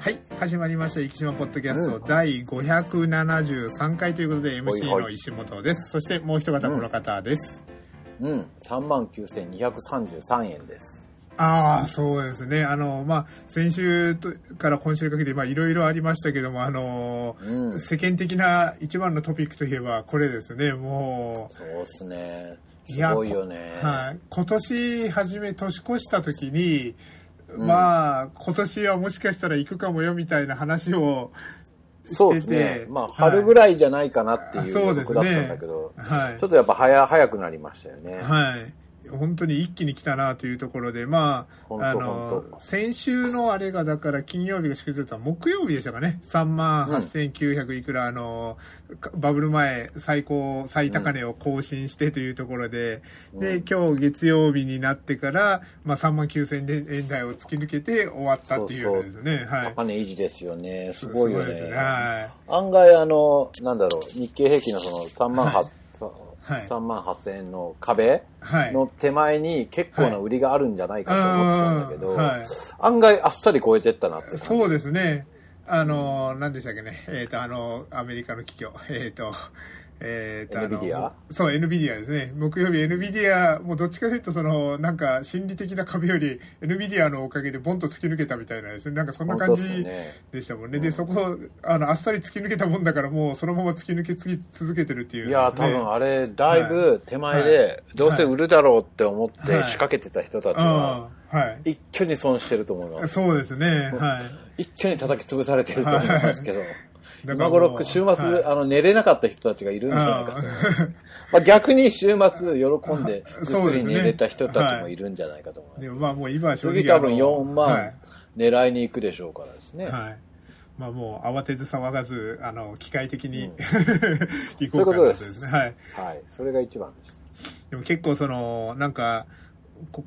はい、始まりました、生島ポッドキャスト、第573回ということで、MC の石本です。そしてもう一方、この方です。うん、39,233円です。ああ、そうですね。あの、まあ、先週とから今週にかけて、まあ、いろいろありましたけども、あの、うん、世間的な一番のトピックといえば、これですね、もそうっすね。すごいよね。はい。今年初め年越した時に、うんまあ、今年はもしかしたら行くかもよみたいな話をそうですしててね。まあ、はい春ぐらいじゃないかなっていう予測だったんねだけど、。はいちょ。っとやっぱ早早くなりましたよね。はい。本当に一気に来たなというところで、ま本あ、あの、先週のあれが、だから金曜日が祝日だった木曜日でしたかね。3万8900いくら、あの、かバブル前最高、最高値を更新してというところで、で、今日月曜日になってから、まあ3万9000円台を突き抜けて終わったっていうですね。はい。高値維持ですよね。すごいよね。ですね。は案外、あの、なんだろう、日経平均のその3万8、はい3万8000円の壁い。はい。の手前に結構な売りがあるんじゃないかと思ってたんだけど、はい案外あっさり超えてったなって。そうですね。あの、何でしたっけね。えっ、と、あの、アメリカの企業。えっ、と、えっ、と、あの NVIDIA？そう、NVIDIA ですね。木曜日 NVIDIA、もうどっちかというと、その、なんか、心理的な壁より、NVIDIA のおかげでボンと突き抜けたみたいなですね。なんかそんな感じねでしたもんね。で、そこ、あの、あっさり突き抜けたもんだから、もうそのまま突き抜けつぎ続けてるっていう、いや、多分あれ、だいぶ手前で、どうせ売るだろうって思ってはい仕掛けてた人たちは、はい。一挙に損してると思います。そうですね。はい。一挙に叩き潰されてると思いますけど、今頃、週末、はいあの、寝れなかった人たちがいるんじゃないかと思います。まあ逆に週末、喜んで、ぐっすり寝れた人たちもいるんじゃないかと思います。でもまあもう今は正直次多分あの4は万い狙いに行くでしょうからですね。はい。まあもう慌てず騒がず、あの、機械的に、うん 行こうかなとことです。ね。はい。はい。それが一番です。でも結構その、なんか、こ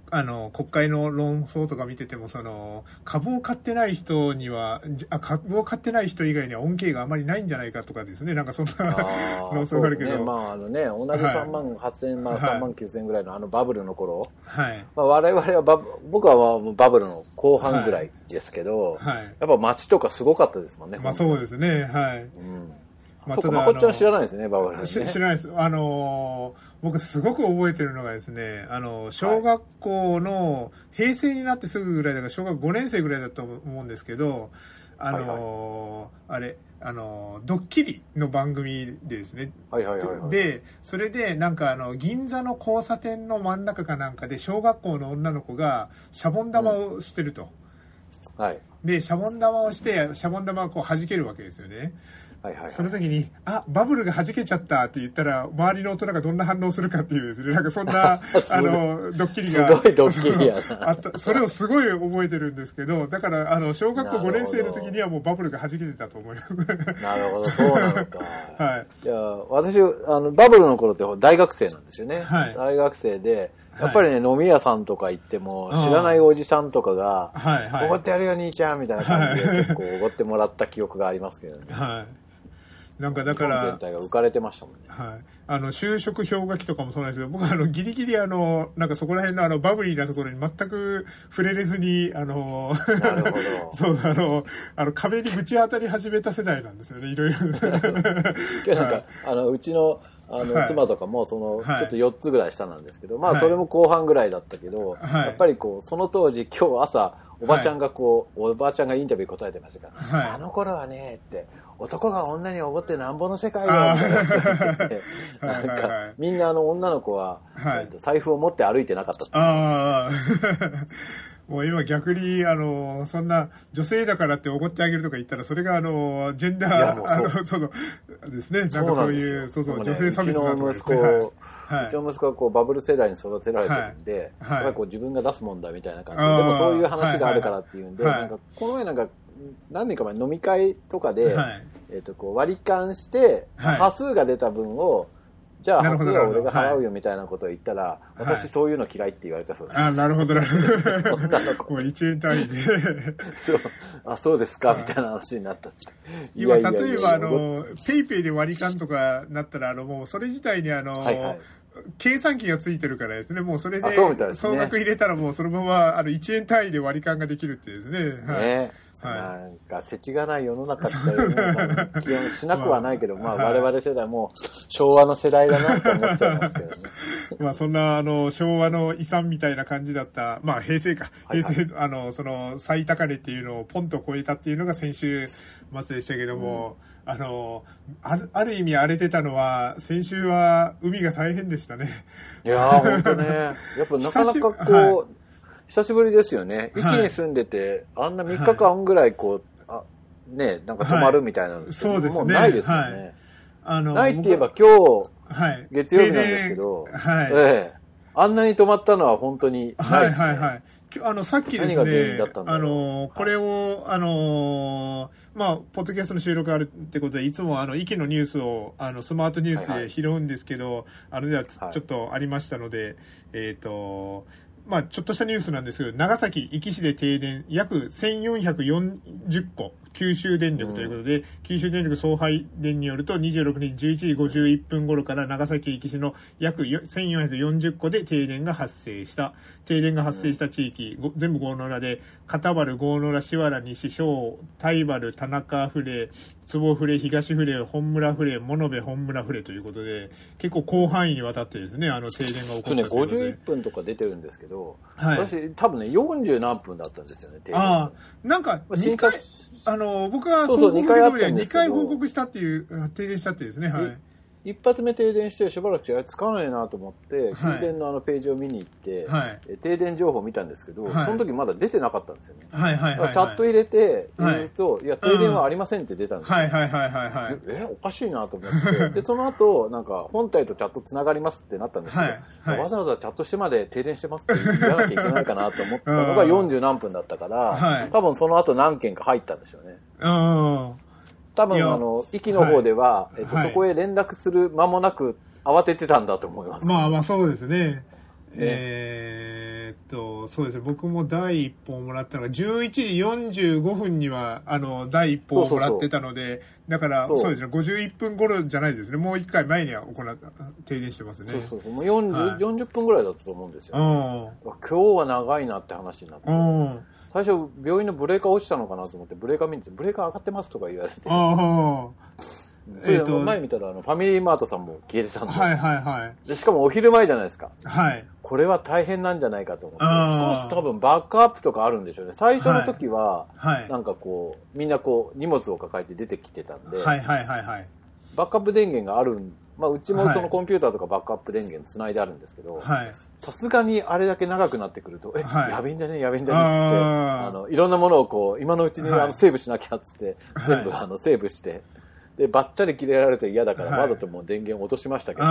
あの国会の論争とか見ててもその株を買ってない人にはじあ株を買ってない人以外には恩恵があまりないんじゃないかとかですね。なんかそんなあ 論あ、争。があるけど、まあ、あのね、同じはい3万8000、まあ、はい。3万9000ぐらいのあのバブルの頃、はい。まあ、我々はバブ、僕はもうバブルの後半ぐらいですけど、はい。やっぱ街とかすごかったですもんね。まあそうですね。はい。うん。まあただまこっちゃん知らあないですね、バブルね。知らないですあのー僕すごく覚えてるのがですねあの小学校の平成になってすぐぐらいだから小学5年生ぐらいだと思うんですけどあのーあれあのードッキリの番組でですねはいはいはい、はい。、でそれでなんかあの銀座の交差点の真ん中かなんかで小学校の女の子がシャボン玉をしてると、はい。でシャボン玉をしてシャボン玉をこう弾けるわけですよねはいはいはい。その時に「あバブルが弾けちゃった」って言ったら周りの大人がどんな反応するかっていうですね。なんかそんな あのドッキリがすごいドッキリやあった。それをすごい覚えてるんだけどだからあの小学校5年生の時にはもうバブルが弾けてたと思います。なるほど、そうなのか。はい。いや、私、あの、バブルの頃って大学生なんですよね。はい。大学生で、やっぱりね、飲み屋さんとか行っても、知らないおじさんとかが、はいはい。おごってやるよ、兄ちゃんみたいな感じで、結構おごってもらった記憶がありますけどね。はいなんかだか日本全ら体が浮かれてましたもんね。はい、あの就職氷河期とかもそうなんですけど僕はあのギリギリあのなんかそこら辺のあのバブリーなところに全く触れれずにあのなるほど。そうあのあの壁にぶち当たり始めた世代なんですよねいろいろ。けどなんか、あの、うちの、あの、はい。妻とかも、その、はい。ちょっと4つぐらい下なんですけど、まあ、はい。それも後半ぐらいだったけど、はい。やっぱりこう、その当時、今日朝、おばちゃんがこう、おばちゃんがインタビュー答えてましたから、はい。あの頃はね、って、男が女におごってなんぼの世界よ、なんかい、みんなあの女の子は、はい。えっと財布を持って歩いてなかったああもう今逆にあのそんな女性だからっておごってあげるとか言ったらそれがあのジェンダーあのそうそう。ですね。なんかそういうそうそうね女性差別だとかですね。の息子、はい。うちの息子はこうバブル世代に育てられてるんで、はい。やっぱりこう自分が出すもんだみたいな感じで、もそういう話があるからっていうんで、なんかこの前なんか何年か前飲み会とかで、はい。えっとこう割り勘して、はい。端数が出た分をじゃあなるほど端数は俺が払うよみたいなことを言ったら、い。私そういうの嫌いって言われたそうです。ああなるほどなるほど。女の子。もう1円単位で。そう。あそうですかみたいな話になったって。今例えばあのペイペイで割り勘とかなったらあのもうそれ自体にあの、はいはい。計算機がついてるからですね。もうそれで総額入れたらもうそのままあの1円単位で割り勘ができるってですね、はい。ねなんか、世知がない世の中っていうな気がしなくはないけど、まあ、我々世代も昭和の世代だなって思っちゃいますけどね。まあ、そんな、あの、昭和の遺産みたいな感じだった、まあ、平成か。平成、あの、その、最高値っていうのをポンと超えたっていうのが先週末でしたけども、うん、あの、ある、ある意味荒れてたのは、先週は海が大変でしたね。いやー、ほんとね。やっぱなかなかこう、はい久しぶりですよね。一気に住んでて、はい、あんな3日間ぐらいこう、あね、なんか泊まるみたいなの、はい、そうですね。もうないですよね。はい、あのないって言えば今日、はい、月曜日なんですけど、はい、ええ、あんなに泊まったのは本当にないですね。はいはいはい。あの、さっきですね、あの、これを、あの、まあ、ポッドキャストの収録あるってことで、いつもあの、息のニュースを、あの、スマートニュースで拾うんですけど、はいはい、あの、では、ちょっとありましたので、えっ、ー、と、まあ、ちょっとしたニュースなんですけど、長崎壱岐市で停電、約1440個、九州電力ということで、うん、九州電力送配電によると、26日11時51分頃から長崎壱岐市の約1440個で停電が発生した。停電が発生した地域、うん、全部郷野浦で、片原、郷野浦、志原、西小、大原、田中フレ、坪フレ、東フレ、本村フレ、物部本村フレということで、結構広範囲にわたってですね、あの停電が起こったということで。ね、51分とか出てるんですけど、はい、私多分ね、40何分だったんですよね、停電。ああ、なんか2回、あの、僕は報告で2回報告したっていう、停電したってですね、はい。一発目停電してしばらくつかないなと思って、停電のあのページを見に行って、はい、停電情報を見たんですけど、はい、その時まだ出てなかったんですよね。はいはいはい、チャット入れて、入れると、い、や、停電はありませんって出たんですよ。はいはいはいはい、はい。え、おかしいなと思って、で、その後、なんか、本体とチャットつながりますってなったんですけど、はいはい、わざわざチャットしてまで停電してますって言わなきゃいけないかなと思ったのが40何分だったから、多分その後何件か入ったんですよね。うん多分あの、駅の方では、はい、えっと、はい、そこへ連絡する間もなく慌ててたんだと思います。まあまあそうですね。ねえー、っと、そうですね。僕も第一報をもらったのが、11時45分には、あの、第一報をもらってたので、だからそうですね、51分頃じゃないですね。もう一回前には行った、停電してますね。そうそうそう。もう 40,、はい、40分ぐらいだったと思うんですよ、ね。今日は長いなって話になって。最初病院のブレーカー落ちたのかなと思ってブレーカー見てブレーカー上がってますとか言われて。それで前見たらあのファミリーマートさんも消えてたんで,、はいはいはい、でしかもお昼前じゃないですか、はい、これは大変なんじゃないかと思って。少し多分バックアップとかあるんでしょうね。最初の時は、はい、なんかこうみんなこう荷物を抱えて出てきてたんで、はいはいはいはい、バックアップ電源があるんまあ、うちもそのコンピューターとかバックアップ電源つないであるんですけど、さすがにあれだけ長くなってくると、え、はい、やべえんじゃねえ、やべえんじゃねえっつって、あの、いろんなものをこう、今のうちにあのセーブしなきゃっつって、全部あのセーブして、で、ばっちゃり切れられて嫌だから、わざともう電源落としましたけど、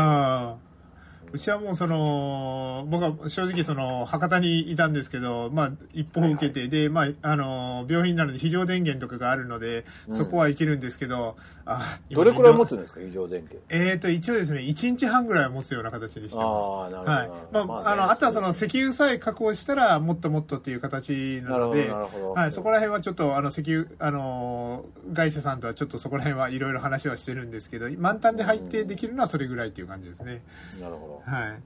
うちはもうその、僕は正直その、博多にいたんですけど、まあ、一報を受けて、で、まあ、あの、病院なので非常電源とかがあるので、そこは生きるんですけど、あどれくらい持つんですか、非常電源？えっ、と、一応ですね、1日半ぐらいは持つような形にしてます。ああ、なるほど。はい。まあ、まあ、あの、あとはその、石油さえ確保したら、もっともっとっていう形なので、はい、そこら辺はちょっと、あの、石油、あの、会社さんとはちょっとそこら辺はいろいろ話はしてるんですけど、満タンで入ってできるのはそれぐらいっていう感じですね。なるほど。はい。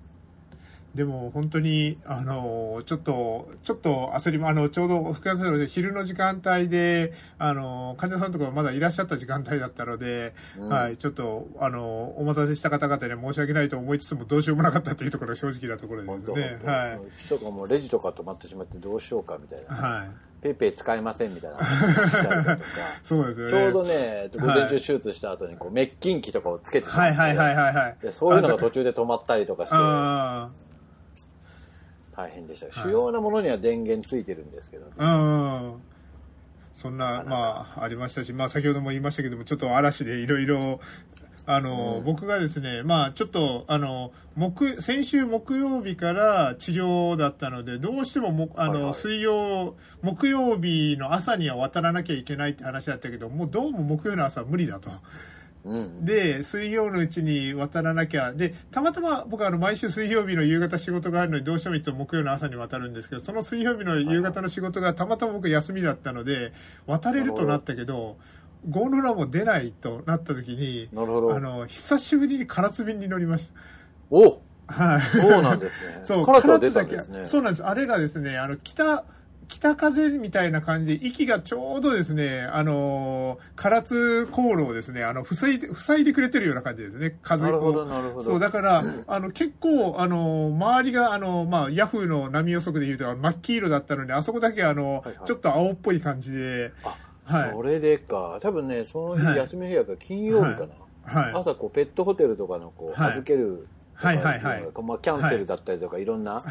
でも本当に、あの、ちょっと、ちょっと焦りも、あの、ちょうど、福山先生昼の時間帯で、あの、患者さんとかまだいらっしゃった時間帯だったので、うん、はい、ちょっと、あの、お待たせした方々に申し訳ないと思いつつも、どうしようもなかったというところが正直なところですね。はい。うちとかもレジとか止まってしまってどうしようかみたいな。はい。ペイペイ使えませんみたいな。話したりとか。そうですよね。ちょうどね、午前中手術した後にこう、滅菌器とかをつけてたはい。はい。はい。はい。はい。そういうのが途中で止まったりとかして。大変でした、主要なものには電源ついてるんですけど、ね、うんそんな、まあ、ありましたし、まあ、先ほども言いましたけども、ちょっと嵐でいろいろ、あの、うん、僕がですね、まあ、ちょっと、あの、木、先週木曜日から治療だったので、どうしてもも、あの、はい。はい、水曜、木曜日の朝には渡らなきゃいけないって話だったけど、もうどうも木曜の朝は無理だと。で水曜のうちに渡らなきゃ。でたまたま僕はあの毎週水曜日の夕方仕事があるのにどうしてもいつも木曜の朝に渡るんですけどその水曜日の夕方の仕事がたまたま僕休みだったので渡れるとなったけどゴールラも出ないとなった時にあの久しぶりに唐津便に乗りました。おはい。そうなんですね。そう、唐津だけ、そうなんです。あれがですね、あの、北、北風みたいな感じで、息がちょうどですね、あのー、唐津航路をですね、あの、塞いで、塞いでくれてるような感じですね、風なるほど、なるほど。そう、だから、あの、結構、あの、周りが、あの、まあ、ヤフーの波予測で言うと、真っ黄色だったのに、あそこだけ、あの、はいはい、ちょっと青っぽい感じで。あ、はい、それでか。多分ね、その日休みの日やから金曜日かな。はい、朝、こう、ペットホテルとかの、こう、預ける、はいはいはい。まあ、キャンセルだったりとか、いろんな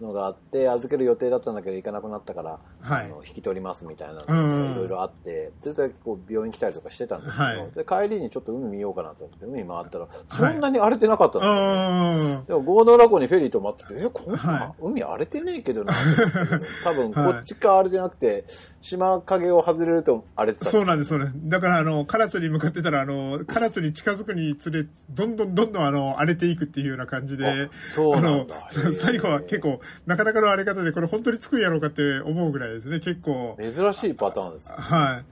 のがあって、預ける予定だったんだけど、行かなくなったから、はい、あの引き取りますみたいなのがいろいろあって、絶対こう病院来たりとかしてたんですけど、で帰りにちょっと海見ようかなと思って、海回ったら、そんなに荒れてなかったんですよ、ね。でも、合同ラ湖にフェリー止まってて、え、こんな、海荒れてねえけどな 多分、こっちか荒れてなくて、島影を外れると荒れてた。そうなんです、そうなんです。だから、あの、唐津に向かってたら、あの、唐津に近づくにつれ、どんどんどんどん、あの、荒れていくっていうような感じで、そうなんだ。最後は結構、なかなかの荒れ方で、これ本当につくんやろうかって思うぐらいですね、結構。珍しいパターンです、ね、は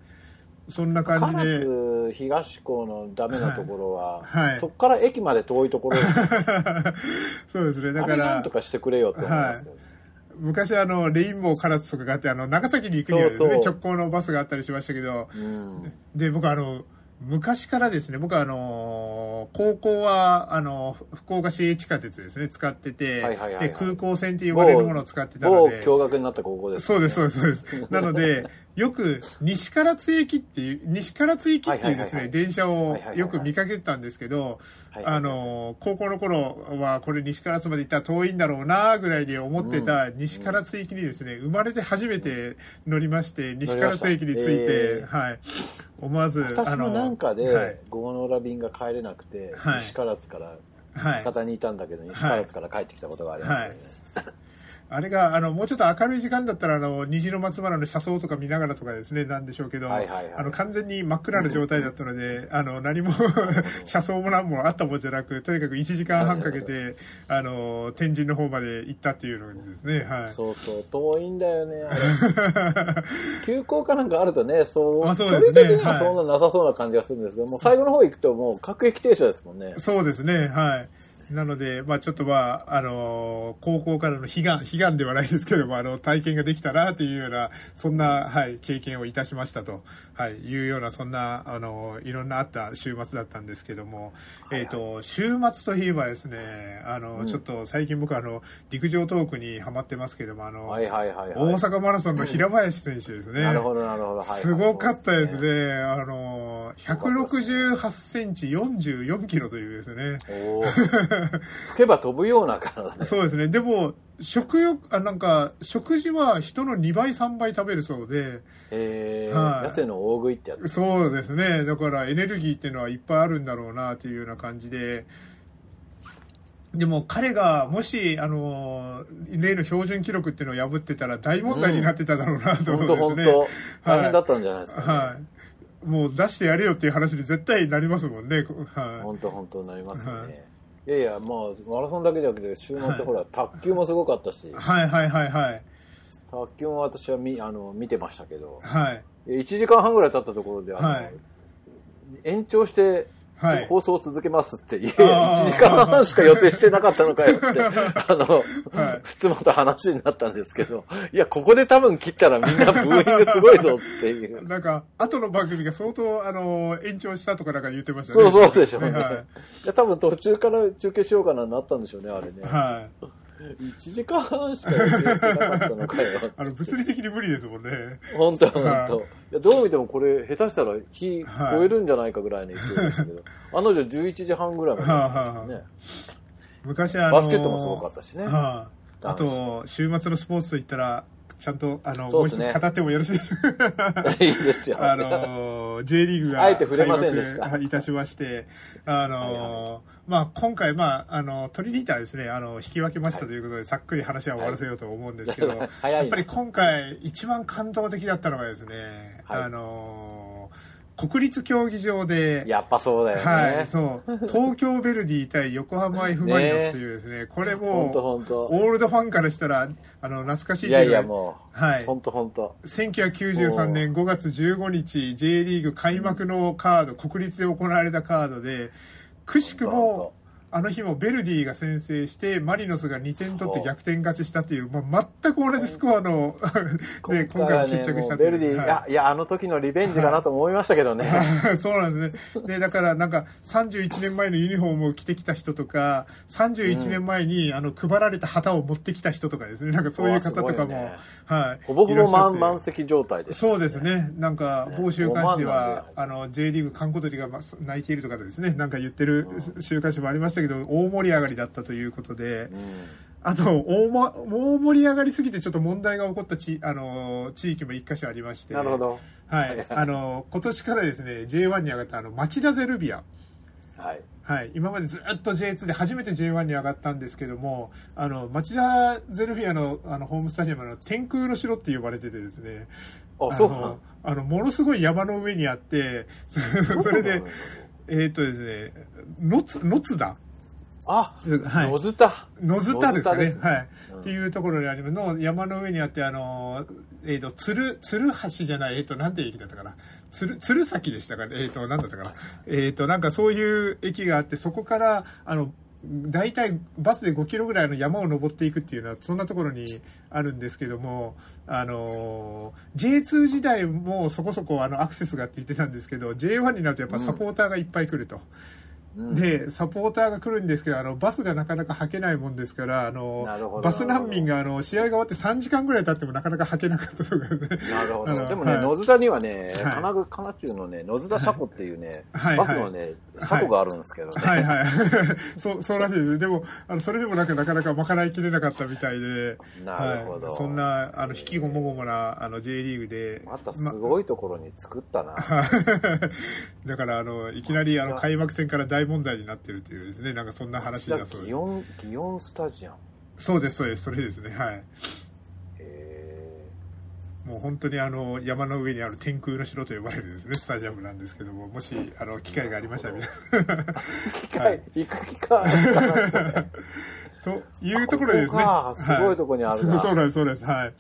い。そんな感じで。東港のダメなところは、はい、そこから駅まで遠いところ そうですね、だから。なんとかしてくれよって思いますけど、はい昔あの、レインボーカラスとかがあって、あの、長崎に行くにはですね、直行のバスがあったりしましたけど、うん、で、僕あの、昔からですね、僕はあの、高校は、あの、福岡市営地下鉄ですね、使ってて、で、空港線って言われるものを使ってたので。共学になった高校です、ね、そうです、そうです、そうです。なので、よく西唐津駅っていう、西唐津駅っていうですね、電車をよく見かけてたんですけど、あの、高校の頃はこれ西唐津まで行ったら遠いんだろうなぐらいに思ってた西唐津駅にですね、生まれて初めて乗りまして、西唐津駅に着いて、はい。思わず、私もなんかで、ゴーノーラ便が帰れなくて、西唐津から博多にいたんだけど、西唐津から帰ってきたことがありますけどね。あれが、あの、もうちょっと明るい時間だったら、あの、虹の松原の車窓とか見ながらとかですね、なんでしょうけど、はいはいはい、あの、完全に真っ暗な状態だったので、あの、何も車窓も何もあったもんじゃなく、とにかく1時間半かけて、あの、天神の方まで行ったっていうのですね、はい。そうそう、遠いんだよね、急行かなんかあるとね、そう、あそうですね。はそんななさそうな感じがするんですけど、もう最後の方行くともう各駅停車ですもんね。そうですね、はい。なので、まあちょっとまあ、あのー、高校からの悲願、悲願ではないですけども、あの、体験ができたなというような、そんな、はい、経験をいたしましたと、はい、いうような、そんな、あのー、いろんなあった週末だったんですけども、はいはい、えっ、ー、と、週末といえばですね、あの、うん、ちょっと最近僕あの、陸上トークにハマってますけども、あの、はいはいはい、はい、大阪マラソンの平林選手ですね。なるほどなるほど。はい、すごかったですね。ねあの、168センチ44キロというですね。お吹けば飛ぶような体ね。そうですね。でも、食欲、あ、なんか、食事は人の2倍、3倍食べるそうで。えー、はい、痩せの大食いってやつそうですね。だからエネルギーっていうのはいっぱいあるんだろうな、というような感じで。でも彼がもし、あの、例の標準記録っていうのを破ってたら大問題になってただろうなと思うんですね。本当本当大変だったんじゃないですか、ね、はい。もう出してやれよっていう話に絶対なりますもんね。はい。本当本当なりますよね。はいいやいや、まあ、マラソンだけじゃなくて、週末ほら、卓球もすごかったし。はいはいはいはい。卓球も私は見、あの、見てましたけど。はい。1時間半ぐらい経ったところで、はい、延長して、はい、放送を続けますって、いや、1時間半しか予定してなかったのかよって、あの、はい、普通のと話になったんですけど、いや、ここで多分切ったらみんなブーイングすごいぞっていう。なんか、後の番組が相当、あの、延長したとかなんか言ってましたね。そうそうでしょうね。はい、いや、多分途中から中継しようかななったんでしょうね、あれね。はい。1時間半しか予定してなかったのかよ。あの、物理的に無理ですもんね。本当本当。いや、どう見てもこれ、下手したら日超えるんじゃないかぐらいの勢いでしたけど、あの女11時半ぐらいまで、ね。はあはあ、昔あのバスケットもすごかったしね。はあ、あと、週末のスポーツといったら、ちゃんと、あの、ね、もう一つ語ってもよろしいでしょうか。いいですよ。あの、J リーグが、あえて触れませんでした。いたしまして、あの、はいはい、まあ、今回、まあ、あの、トリニーターですね、あの、引き分けましたということで、はい、さっくり話は終わらせようと思うんですけど、はい、やっぱり今回、一番感動的だったのがですね、あの、国立競技場で、やっぱそうだよね。はい、そう。東京ヴェルディ対横浜 F・ マリノスというですね、これも、オールドファンからしたら、あの、懐かしいいやいやもう、はい。本当本当1993年5月15日、J リーグ開幕のカード、国立で行われたカードで、くしくも、あの日もベルディが先制してマリノスが2点取って逆転勝ちしたっていう、まあ、全く同じスコアの で今回も決着したベルディ、はい、いやあの時のリベンジかなと思いましたけどね、はい、そうなんですね。でだからなんか31年前のユニフォームを着てきた人とか31年前に、あの配られた旗を持ってきた人とかですね。なんかそういう方とかも、ね、はい、ほぼほぼ満満席状態です、ね、そうですね。なんか某週刊誌では、あの J リーグ観光鳥が泣いているとかですね。なんか言ってる週刊誌もありましたけど大盛り上がりだったということで、うん、あと大、ま、大盛り上がりすぎてちょっと問題が起こったちあの地域も一箇所ありましてなるほど、はい、あの今年からですね J1 に上がったあの町田ゼルビア。はい、はい、今までずっと J2 で初めて J1 に上がったんですけどもあの町田ゼルビアのあのホームスタジアムの天空の城って呼ばれててですね。あそうあのものすごい山の上にあってそれでえー、っとですね野津野津田あ、はい、野津田。野津田ですかね。はい、うん、っていうところにありますの山の上にあって、あの、えっ、ー、と、鶴、鶴橋じゃない、えっ、ー、と、なんて駅だったかな。鶴、鶴崎でしたかね。えっ、ー、と、なんだったかな。えっ、と、なんかそういう駅があって、そこから、あの、大体バスで5キロぐらいの山を登っていくっていうのはそんなところにあるんですけどもあの J2 時代もそこそこあのアクセスがって言ってたんですけど J1 になるとやっぱサポーターがいっぱい来ると。うんで、サポーターが来るんですけど、あの、バスがなかなか履けないもんですから、あの、バス難民が、あの、試合が終わって3時間ぐらい経ってもなかなか履けなかったとかね。なるほど。でもね、野津田にはね、金具、金中のね、野津田車庫っていうね、バスのね、車庫があるんですけどね。はいはい。そう、そうらしいです。でも、あの、それでもなんかなかなか賄いきれなかったみたいで、なるほど。そんな、あの、引きごもごもな、あの、J リーグで。またすごいところに作ったな。だから、あの、いきなり、あの、開幕戦から大問題になってるっていうですねなんかそんな話だそうです。祇園祇園スタジアム。そうですそうです。それですねはい。もう本当にあの山の上にある天空の城と呼ばれるですねスタジアムなんですけどももしあの機会がありましたら 機会、はい、行く機会 というところでですねすごいとこにあるな、はい、そうなんですそうです。はい。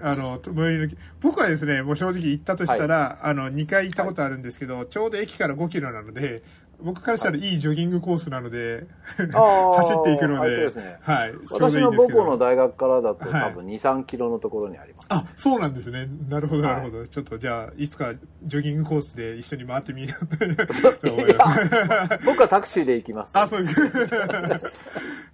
あの、最寄りの僕はですね、もう正直行ったとしたら、はい、あの、2回行ったことあるんですけど、はい、ちょうど駅から5キロなので、僕からしたらいいジョギングコースなので、走っていくので、ね、はい。私の母校の大学からだと多分2、3キロのところにあります、あ、そうなんですね。なるほど、なるほど。はい、ちょっとじゃあ、いつかジョギングコースで一緒に回ってみようと思います。僕はタクシーで行きます、あ、そうです。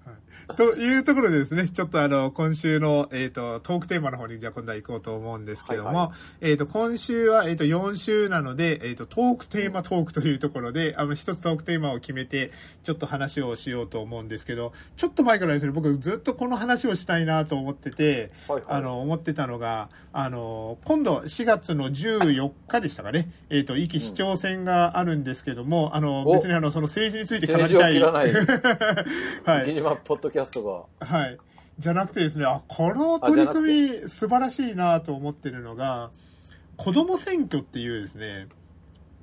というところでですね、ちょっとあの、今週の、えっ、ー、と、トークテーマの方にじゃあ今度は行こうと思うんですけども、はいはい、えっ、ー、と、今週は、えっ、ー、と、4週なので、えっ、と、トークテーマトークというところで、あの、一つトークテーマを決めて、ちょっと話をしようと思うんですけど、ちょっと前からですね、僕ずっとこの話をしたいなと思ってて、はいはい、あの、思ってたのが、あの、今度4月の14日でしたかね、えっ、と、壱岐市長選があるんですけども、うん、あの、別にあの、その政治について語りたい。はい。キャストが。はい。じゃなくてですね、あ、この取り組み素晴らしいなと思ってるのが、子供選挙っていうですね、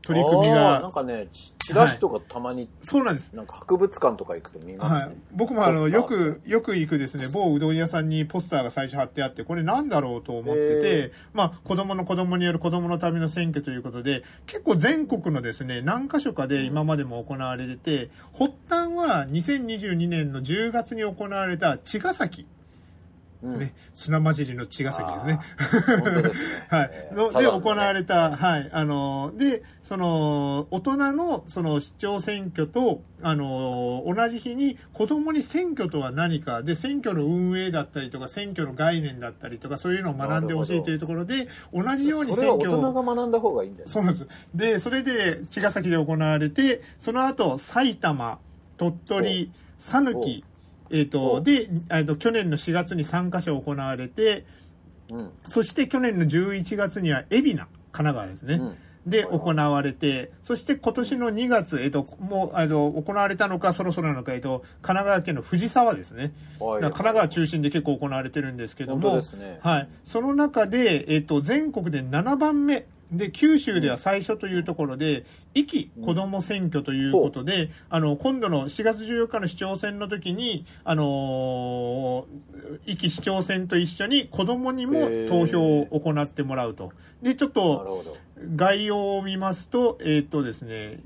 取り組みが。なんかね、チラシとかたまに、はい、そうなんです。なんか博物館とか行くと見ますね。はい。僕もあの、よく、よく行くですね、某うどん屋さんにポスターが最初貼ってあって、これなんだろうと思ってて、まあ、子供の子供による子供のための選挙ということで、結構全国のですね、何箇所かで今までも行われてて、発端は2022年の10月に行われた茅ヶ崎。ね、砂混じりの茅ヶ崎ですね。はい。ので行われた、はい。あの、で、その、大人の、その市長選挙と、あの、同じ日に子供に選挙とは何か、で、選挙の運営だったりとか、選挙の概念だったりとか、そういうのを学んでほしいというところで、同じように選挙を。大人が学んだ方がいいんだよ、ね、そうなんです。で、それで茅ヶ崎で行われて、その後、埼玉、鳥取、讃岐、えっ、ー、と、で、えーと、去年の4月に3カ所行われて、うん、そして去年の11月には海老名、神奈川ですね。うんで行われて、そして今年の2月、えっと、もう、あの、行われたのか、そろそろなのか、えっと、神奈川県の藤沢ですね。神奈川中心で結構行われてるんですけども、ね、はい。その中で、えっと、全国で7番目で、九州では最初というところで、壱岐子ども選挙ということで、あの、今度の4月14日の市長選の時に、あの壱岐市長選と一緒に子供にも投票を行ってもらうと。で、ちょっと、概要を見ますと、えっ、とですね、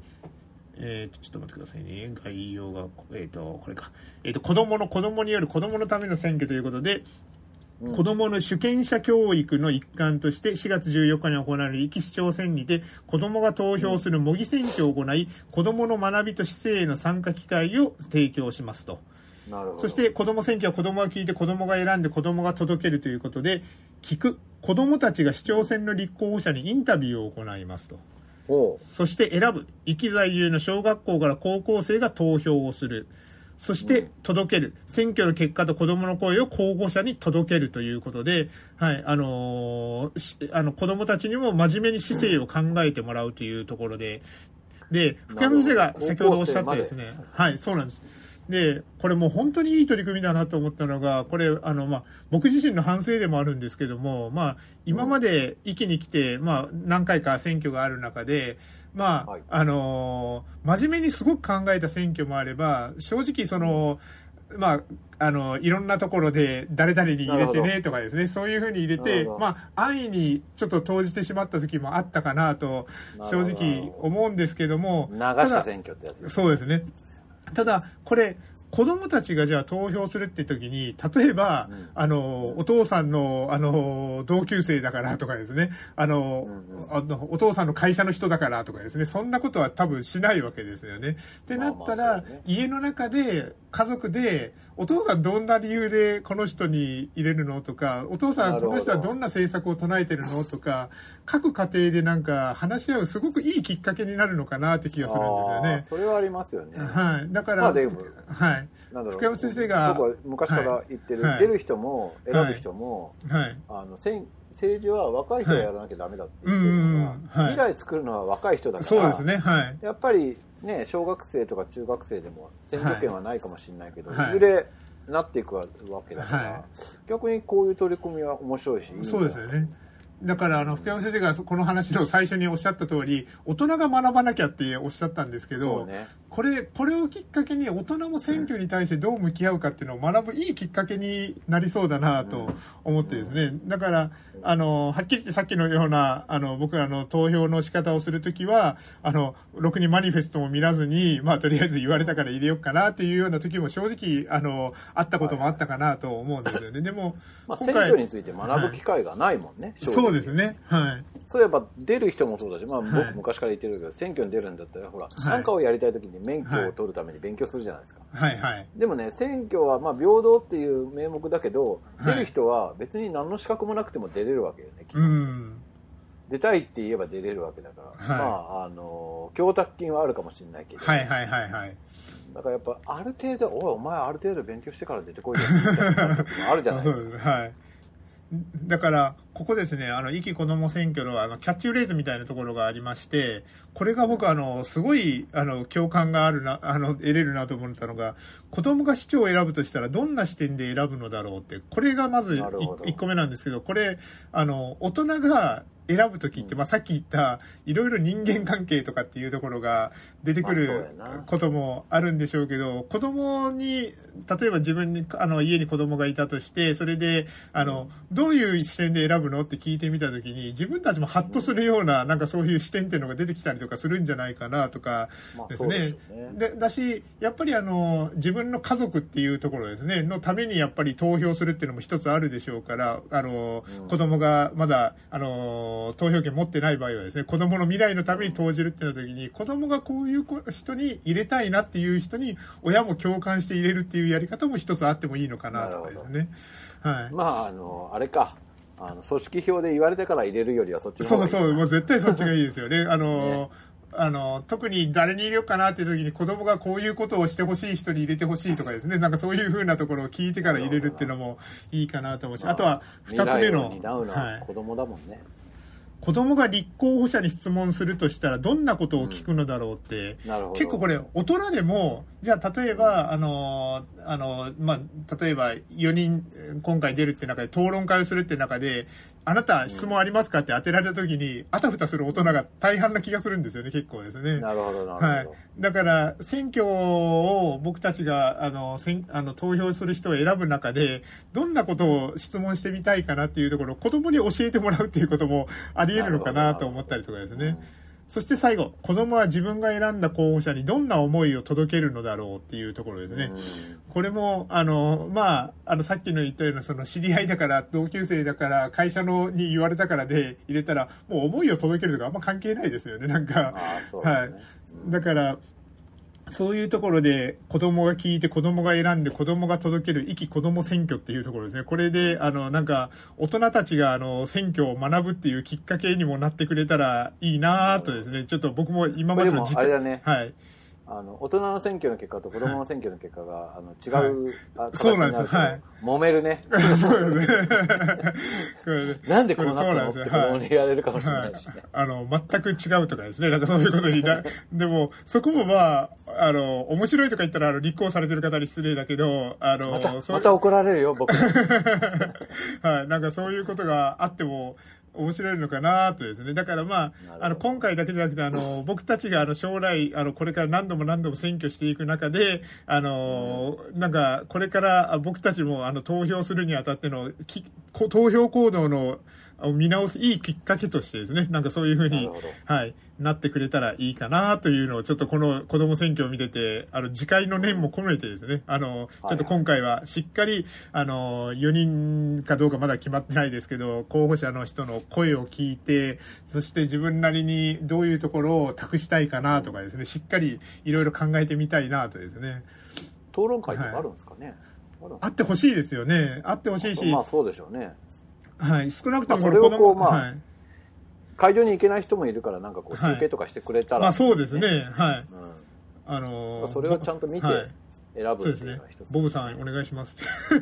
えっ、ー、と、ちょっと待ってくださいね。概要が、えっ、ー、と、これか。えっ、ー、と、子供の、子供による子供のための選挙ということで、うん、子供の主権者教育の一環として4月14日に行われる壱岐市長選にて子供が投票する模擬選挙を行い子供の学びと市政への参加機会を提供しますと。そして子供選挙は子供が聞いて子供が選んで子供が届けるということで聞く子供たちが市長選の立候補者にインタビューを行いますと。そして選ぶ壱岐在住の小学校から高校生が投票をする。そして届ける、選挙の結果と子供の声を候補者に届けるということで、はい、あのー、あの子供たちにも真面目に市政を考えてもらうというところで、で、福山先生が先ほどおっしゃってですね、はい、そうなんです。で、これもう本当にいい取り組みだなと思ったのが、これ、あの、まあ、僕自身の反省でもあるんですけども、まあ、今まで一気に来て、まあ、何回か選挙がある中で、まあ、はい、あの真面目にすごく考えた選挙もあれば、正直その、まあ、あの、いろんなところで誰々に入れてねとかですね、そういうふうに入れて、まあ、安易にちょっと投じてしまった時もあったかなと、正直思うんですけども。流した選挙ってやつそうですね。ただ、これ、子供たちがじゃあ投票するって時に、例えば、うん、あの、お父さんの、あの、同級生だからとかですね、あの、うんうん、あのお父さんの会社の人だからとかですね、そんなことは多分しないわけですよね。ってなったら、まあまあね、家の中で、家族で、お父さんどんな理由でこの人に入れるのとか、お父さんこの人はどんな政策を唱えてるのとか、各家庭でなんか話し合うすごくいいきっかけになるのかなって気がするんですよね。それはありますよね。はい。だから、まあ、はい。なんだろう。福山先生が僕は昔から言ってる、はい、出る人も選ぶ人も、はい、あの政治は若い人がやらなきゃダメだって言ってるのが、未来作るのは若い人だからそうですね、はい、やっぱりね小学生とか中学生でも選挙権はないかもしれないけど、い、ずれなっていくわけだから、逆にこういう取り組みは面白いしそうですよね。だから、あの、福山先生がこの話の最初におっしゃった通り、大人が学ばなきゃっておっしゃったんですけど、ね、これ、これをきっかけに大人も選挙に対してどう向き合うかっていうのを学ぶいいきっかけになりそうだなと思ってですね。だから、あの、はっきり言ってさっきのような、あの、僕らの投票の仕方をするときは、あの、ろくにマニフェストも見らずに、まあ、とりあえず言われたから入れようかなっていうような時も正直、あの、あったこともあったかなと思うんですよね。でも、まあ、選挙について学ぶ機会がないもんね。はい、そうですね。はい。そういえば、出る人もそうだし、まあ、僕昔から言ってるけど、はい、選挙に出るんだったら、ほら、何、はい、かをやりたい時に免許を取るために勉強するじゃないですか。はいはい。でもね、選挙は、まあ、平等っていう名目だけど、出る人は別に何の資格もなくても出れるわけよね、うん。出たいって言えば出れるわけだから、はい、まあ、あの、供託金はあるかもしれないけど、はいはいはいはい。だからやっぱ、ある程度、おい、お前ある程度勉強してから出てこいよみたいなあるじゃないですか。はい。だから、ここですね、あの、壱岐子ども選挙のあのキャッチフレーズみたいなところがありまして、これが僕、あの、すごい、あの、共感があるな、あの、得れるなと思ったのが、子供が市長を選ぶとしたら、どんな視点で選ぶのだろうって、これがまず1個目なんですけど、これ、あの、大人が選ぶ時って、まあ、さっき言ったいろいろ人間関係とかっていうところが出てくることもあるんでしょうけど子供に例えば自分にあの家に子供がいたとしてそれであのどういう視点で選ぶのって聞いてみた時に自分たちもハッとするようななんかそういう視点っていうのが出てきたりとかするんじゃないかなとかですね。でだしやっぱりあの自分の家族っていうところですね。のためにやっぱり投票するっていうのも一つあるでしょうからあの、子供がまだあの投票権持ってない場合はですね、子供の未来のために投じるってなった時に、子供がこういう人に入れたいなっていう人に、親も共感して入れるっていうやり方も一つあってもいいのかなとかですね。はい。まあ、あの、あれか。あの組織票で言われてから入れるよりはそっちの方がいいそうそう、もう絶対そっちがいいですよね。あの、ねあの、特に誰に入れようかなっていう時に子供がこういうことをしてほしい人に入れてほしいとかですね、なんかそういうふうなところを聞いてから入れるっていうのもいいかなと思うし、あとは二つ目の。担うのは子供だもんね。はい子供が立候補者に質問するとしたらどんなことを聞くのだろうって、うん、結構これ大人でもじゃあ例えば、あのあのまあ、例えば4人今回出るって中で討論会をするって中であなた質問ありますかって当てられた時に、あたふたする大人が大半な気がするんですよね、結構ですね。なるほど、なるほど。はい。だから、選挙を僕たちが、あの、せんあの投票する人を選ぶ中で、どんなことを質問してみたいかなっていうところを子供に教えてもらうっていうこともあり得るのかなと思ったりとかですね。そして最後、子供は自分が選んだ候補者にどんな思いを届けるのだろうっていうところですね。これも、あの、まあ、あの、さっきの言ったような、その知り合いだから、同級生だから、会社のに言われたからで入れたら、もう思いを届けるとかあんま関係ないですよね、なんか。ね、はい。だから、そういうところで子供が聞いて子供が選んで子供が届ける壱岐子供選挙っていうところですね。これで、あの、なんか、大人たちがあの、選挙を学ぶっていうきっかけにもなってくれたらいいなとですね、ちょっと僕も今までの時間、ね、はい。あの大人の選挙の結果と子供の選挙の結果が、はい、あの違う、はい、そうなんですはい。揉めるね。そうですね。なんでこうなったのって子供に言われるかもしれないしね。あの、全く違うとかですね。なんかそういうことにな、でも、そこもまあ、あの、面白いとか言ったら、あの、立候補されてる方に失礼だけど、あの、また、また怒られるよ、僕。はい。なんかそういうことがあっても、面白いのかなとですね。だからまあ、あの、今回だけじゃなくて、あの、僕たちがあの、将来、あの、これから何度も何度も選挙していく中で、あの、なんか、これから僕たちもあの、投票するにあたっての、投票行動の、見直すいいきっかけとしてですね、なんかそういうふうに、はい、なってくれたらいいかなというのを、ちょっとこの子供選挙を見てて、あの、次回の念も込めてですね、あの、ちょっと今回はしっかり、あの、4人かどうかまだ決まってないですけど、候補者の人の声を聞いて、そして自分なりにどういうところを託したいかなとかですね、しっかりいろいろ考えてみたいなとですね。討論会とかあるんですかね、はい、あってほしいですよね。あってほしいし。まあそうでしょうね。はい、少なくともそれをこう、まあ、はい、会場に行けない人もいるから、なんかこう、中継とかしてくれたら、ね、まあそうですね、はい。うん、あのー、それをちゃんと見て、選ぶそうですね。ボブさん、お願いします。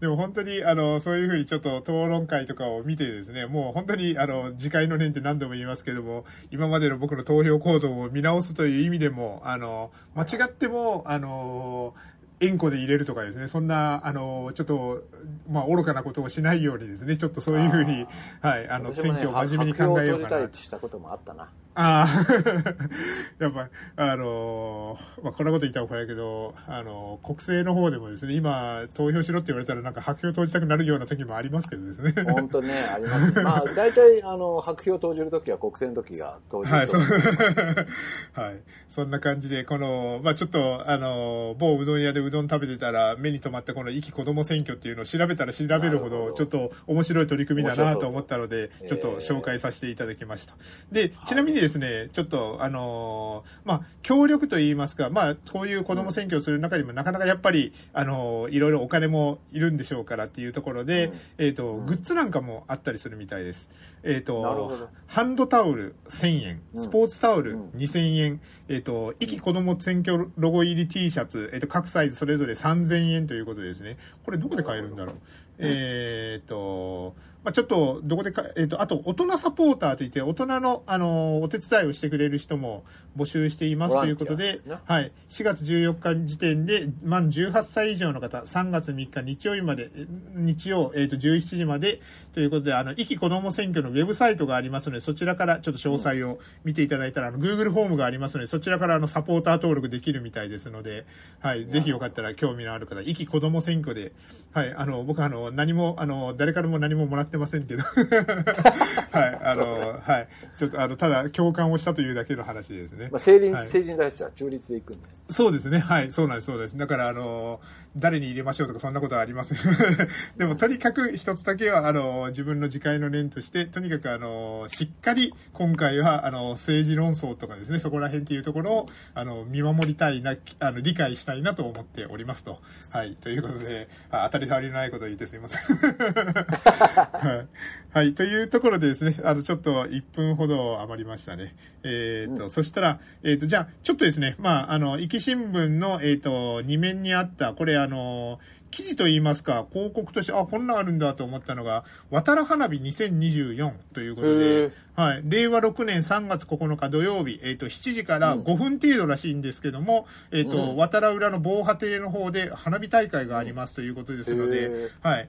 でも本当に、あの、そういうふうにちょっと討論会とかを見てですね、もう本当に、あの、次回の念って何度も言いますけども、今までの僕の投票行動を見直すという意味でも、あの、間違っても、あの、円弧で入れるとかですね、そんな、あの、ちょっと、まあ、愚かなことをしないようにですね、ちょっとそういうふうに、はい、あの、選挙を真面目に考えようかな。したこともあったな。ああ、やっぱ、あのまあ、こんなこと言ったら怒られるけど、あの国政の方でもですね、今、投票しろって言われたら、なんか白票投じたくなるような時もありますけどですね。本当ね、あります。まあ、大体、あの、白票投じる時は国政の時が投じる。はい、そう。はい。そんな感じで、この、まあ、ちょっと、あの、某うどん屋でうどん食べてたら、目に留まったこの、壱岐子ども選挙っていうのを調べたら調べるほど、ちょっと面白い取り組みだなと思ったので、ちょっと紹介させていただきました。で、ちなみにですね、ちょっと、あのー、まあ、協力といいますか、まあ、こういう子供選挙をする中にもなかなかやっぱり、あのー、いろいろお金もいるんでしょうからっていうところで、うん、えっ、ー、と、グッズなんかもあったりするみたいです。えっ、と、ハンドタオル1000円、スポーツタオル2000円、えっ、と、壱岐子供選挙ロゴ入り T シャツ、えっ、と、各サイズそれぞれ3000円ということですね。これどこで買えるんだろう。えっ、と、まあ、ちょっと、どこでか、えっ、ー、と、あと、大人サポーターといって、大人の、あの、お手伝いをしてくれる人も募集していますということで、はい。4月14日時点で、満18歳以上の方、3月3日日曜日まで、日曜、えっ、ー、と、17時まで、ということで、あの、壱岐子ども選挙のウェブサイトがありますので、そちらからちょっと詳細を見ていただいたら、あの、Google フォームがありますので、そちらからあの、サポーター登録できるみたいですので、はい。ぜひよかったら興味のある方、壱岐子ども選挙で、はい。あの、僕あの、何も、あの、誰からも何ももらってませんけど はい、あの、はい。ちょっと、あの、ただ、共感をしたというだけの話ですね。まあ、成人、はい、成人に対しては中立でいくんで。そうですね。はい。そうなんです、そうです。だから、あの、誰に入れましょうとか、そんなことはありません。でも、とにかく一つだけは、あの、自分の自戒の念として、とにかく、あの、しっかり、今回は、あの、政治論争とかですね、そこら辺っていうところを、あの、見守りたいな、あの、理解したいなと思っておりますと。はい。ということで、当たり障りのないことを言ってすいません。はい。はい。というところでですね、あの、ちょっと1分ほど余りましたね。えっ、ー、と、うん、そしたら、えっ、ー、と、じゃあ、ちょっとですね、まあ、あの、壱岐新聞の、えっ、ー、と、2面にあった、これ、あの、記事といいますか、広告として、あ、こんなんあるんだと思ったのが、渡良花火2024ということで、はい。令和6年3月9日土曜日、えっ、ー、と、7時から5分程度らしいんですけども、うん、えっ、ー、と、渡良浦の防波堤の方で花火大会がありますということですので、はい。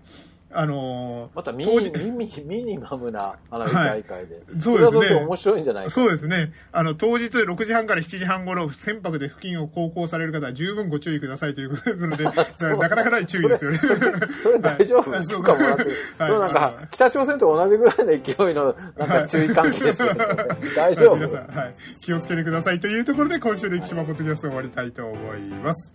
あのー、またミニミニミニマムな花火大会で、はい、そうですね。面白いんじゃないそうですね。あの当日6時半から7時半頃船舶で付近を航行される方は十分ご注意くださいということですので なかなかない注意ですよね。それ大丈夫、はい、そうかもらって。はい、なんか北朝鮮と同じぐらいの勢いのなんか注意喚起ですよね、大丈夫、皆さん、はい、気をつけてくださいというところで今週で生島ポッドキャスト終わりたいと思います